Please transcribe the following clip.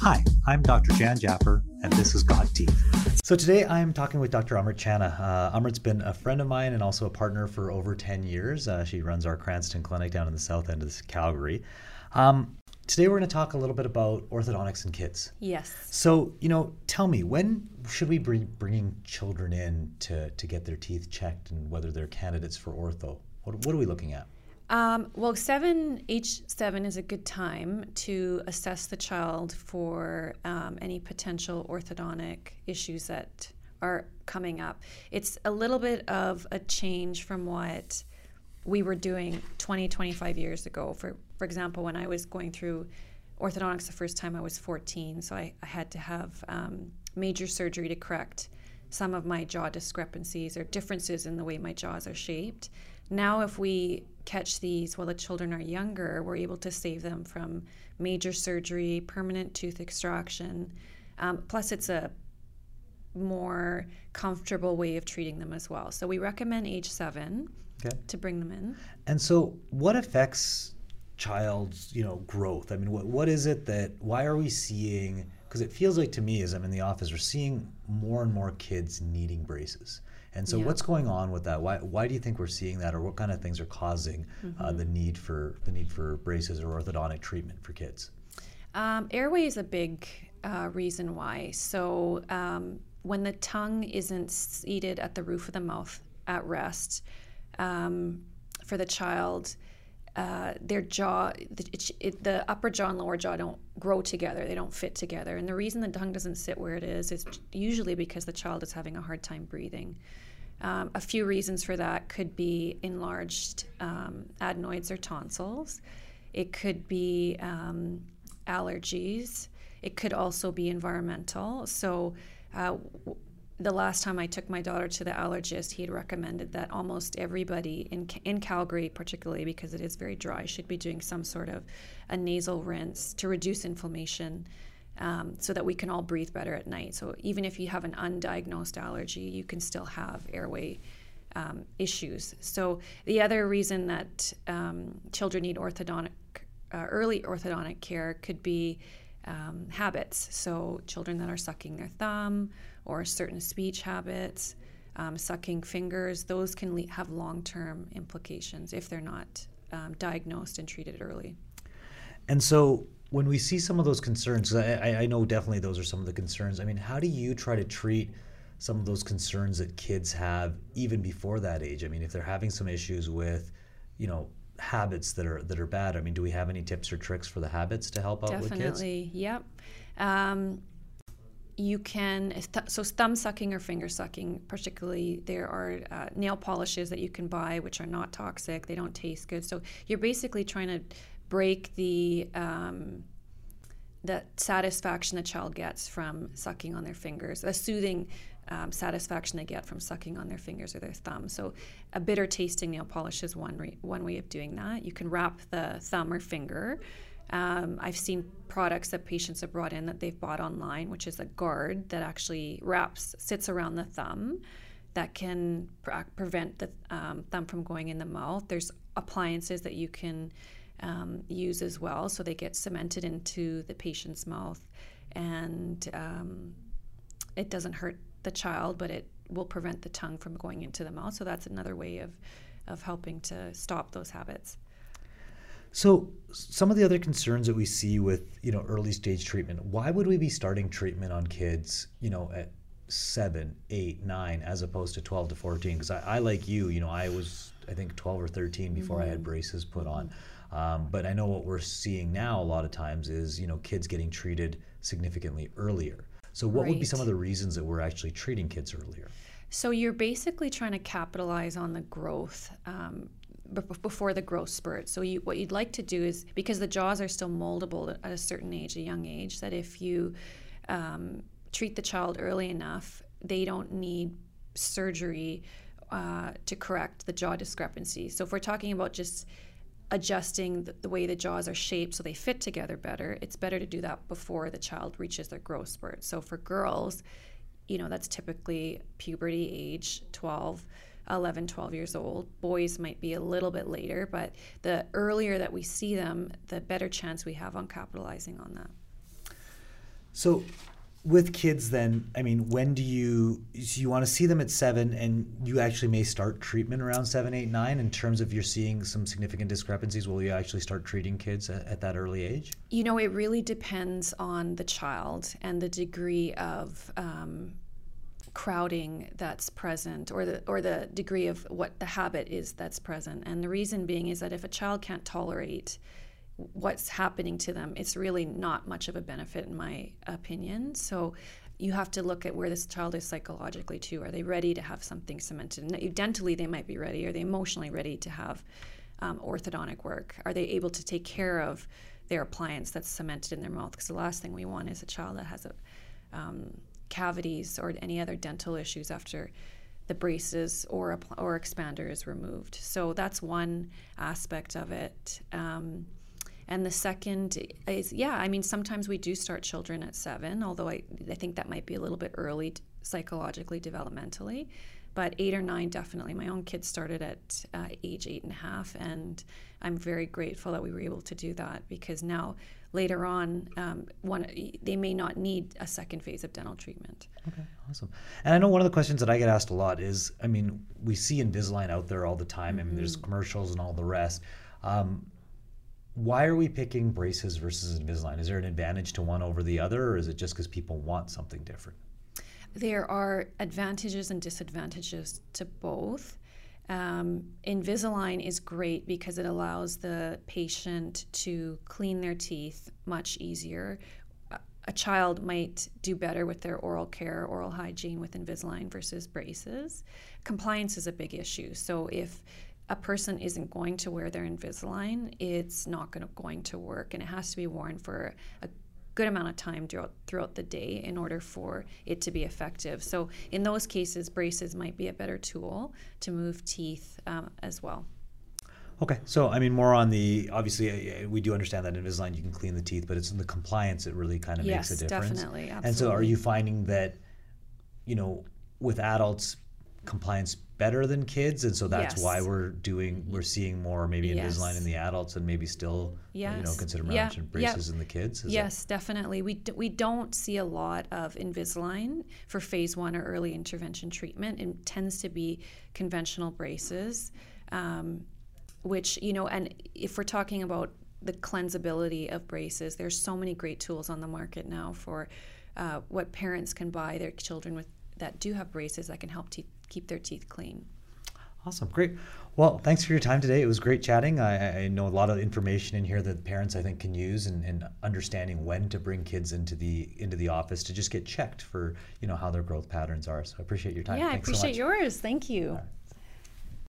Hi, I'm Dr. Jan Japper, and this is God Teeth. So today I'm talking with Dr. Amrit Channa. Uh, Amrit's been a friend of mine and also a partner for over 10 years. Uh, she runs our Cranston Clinic down in the south end of Calgary. Um, today we're going to talk a little bit about orthodontics in kids. Yes. So, you know, tell me, when should we be bringing children in to, to get their teeth checked and whether they're candidates for ortho? What, what are we looking at? Um, well, seven age seven is a good time to assess the child for um, any potential orthodontic issues that are coming up. It's a little bit of a change from what we were doing 20, 25 years ago. For for example, when I was going through orthodontics the first time, I was 14, so I, I had to have um, major surgery to correct some of my jaw discrepancies or differences in the way my jaws are shaped. Now, if we catch these while the children are younger, we're able to save them from major surgery, permanent tooth extraction. Um, plus, it's a more comfortable way of treating them as well. So, we recommend age seven okay. to bring them in. And so, what affects child's you know growth? I mean, what what is it that why are we seeing? Because it feels like to me, as I'm in the office, we're seeing more and more kids needing braces. And so, yeah. what's going on with that? Why, why do you think we're seeing that, or what kind of things are causing uh, mm-hmm. uh, the need for the need for braces or orthodontic treatment for kids? Um, airway is a big uh, reason why. So, um, when the tongue isn't seated at the roof of the mouth at rest, um, for the child, uh, their jaw, the, it, the, upper jaw and lower jaw don't grow together. They don't fit together. And the reason the tongue doesn't sit where it is is usually because the child is having a hard time breathing. Um, a few reasons for that could be enlarged um, adenoids or tonsils. It could be um, allergies. It could also be environmental. So, uh, the last time I took my daughter to the allergist, he had recommended that almost everybody in in Calgary, particularly because it is very dry, should be doing some sort of a nasal rinse to reduce inflammation, um, so that we can all breathe better at night. So even if you have an undiagnosed allergy, you can still have airway um, issues. So the other reason that um, children need orthodontic uh, early orthodontic care could be um, habits. So, children that are sucking their thumb or certain speech habits, um, sucking fingers, those can le- have long term implications if they're not um, diagnosed and treated early. And so, when we see some of those concerns, I, I know definitely those are some of the concerns. I mean, how do you try to treat some of those concerns that kids have even before that age? I mean, if they're having some issues with, you know, habits that are that are bad? I mean, do we have any tips or tricks for the habits to help out Definitely, with kids? Definitely, yep. Um, you can so thumb sucking or finger sucking particularly there are uh, nail polishes that you can buy which are not toxic they don't taste good so you're basically trying to break the um, the satisfaction the child gets from sucking on their fingers a soothing um, satisfaction they get from sucking on their fingers or their thumb. So, a bitter tasting nail polish is one re- one way of doing that. You can wrap the thumb or finger. Um, I've seen products that patients have brought in that they've bought online, which is a guard that actually wraps sits around the thumb that can pre- prevent the um, thumb from going in the mouth. There's appliances that you can um, use as well, so they get cemented into the patient's mouth, and um, it doesn't hurt the child, but it will prevent the tongue from going into the mouth. So that's another way of, of helping to stop those habits. So some of the other concerns that we see with you know early stage treatment, why would we be starting treatment on kids you know at seven, eight, nine, as opposed to twelve to fourteen? Because I, I, like you, you know, I was I think twelve or thirteen before mm-hmm. I had mm-hmm. braces put on. Um, but I know what we're seeing now a lot of times is you know kids getting treated significantly earlier. So, what right. would be some of the reasons that we're actually treating kids earlier? So, you're basically trying to capitalize on the growth. Um, before the growth spurt. So you, what you'd like to do is because the jaws are still moldable at a certain age, a young age, that if you um, treat the child early enough, they don't need surgery uh, to correct the jaw discrepancy. So if we're talking about just adjusting the, the, way the jaws are shaped so they fit together better, it's better to do that before the child reaches their growth spurt. So for girls, you know, that's typically puberty age 12. 11, 12 years old. Boys might be a little bit later, but the earlier that we see them, the better chance we have on capitalizing on that. So with kids then i mean when do you so you want to see them at seven and you actually may start treatment around seven eight nine in terms of you're seeing some significant discrepancies. Will you actually start treating kids at, at that early age? You know it really depends on the child and the degree of um, crowding that's present or the or the degree of what the habit is that's present. And the reason being is that if a child can't tolerate what's happening to them, it's really not much of a benefit, in my opinion. So you have to look at where this child is psychologically too. Are they ready to have something cemented? And dentally, they might be ready. Are they emotionally ready to have um, orthodontic work? Are they able to take care of their appliance that's cemented in their mouth? Because the last thing we want is a child that has a, um, cavities or any other dental issues after the braces or or expander is removed. So that's one aspect of it. Um, and the second is, yeah, I mean, sometimes we do start children at seven, although I, I think that might be a little bit early psychologically, developmentally. But eight or nine, definitely. My own kids started at uh, age eight and a half, and I'm very grateful that we were able to do that because now later on, um, one they may not need a second phase of dental treatment. Okay, awesome. And I know one of the questions that I get asked a lot is, I mean, we see Invisalign out there all the time. Mm-hmm. I mean, there's mm-hmm. commercials and all the rest. Um, why are we picking braces versus Invisalign? Is there an advantage to one over the other, or is it just because people want something different? There are advantages and disadvantages to both. Um, Invisalign is great because it allows the patient to clean their teeth much easier. A child might do better with their oral care, oral hygiene with Invisalign versus braces. Compliance is a big issue. So if a person isn't going to wear their Invisalign, it's not going to, going to work, and it has to be worn for a good amount of time throughout, throughout the day in order for it to be effective. So in those cases, braces might be a better tool to move teeth um, as well. Okay, so I mean, more on the obviously we do understand that Invisalign you can clean the teeth, but it's in the compliance that really kind of yes, makes a difference. Yes, definitely. Absolutely. And so, are you finding that, you know, with adults, compliance better than kids and so that's yes. why we're doing we're seeing more maybe yes. Invisalign in the adults and maybe still yes. you know consider yeah. braces in the kids Is yes definitely we, d- we don't see a lot of Invisalign for phase one or early intervention treatment it tends to be conventional braces um, which you know and if we're talking about the cleansability of braces there's so many great tools on the market now for uh, what parents can buy their children with that do have braces that can help teeth keep their teeth clean. Awesome, great. Well, thanks for your time today. It was great chatting. I, I know a lot of information in here that parents I think can use and, and, understanding when to bring kids into the into the office to just get checked for you know how their growth patterns are. So I appreciate your time. Yeah, thanks I appreciate so yours. Thank you.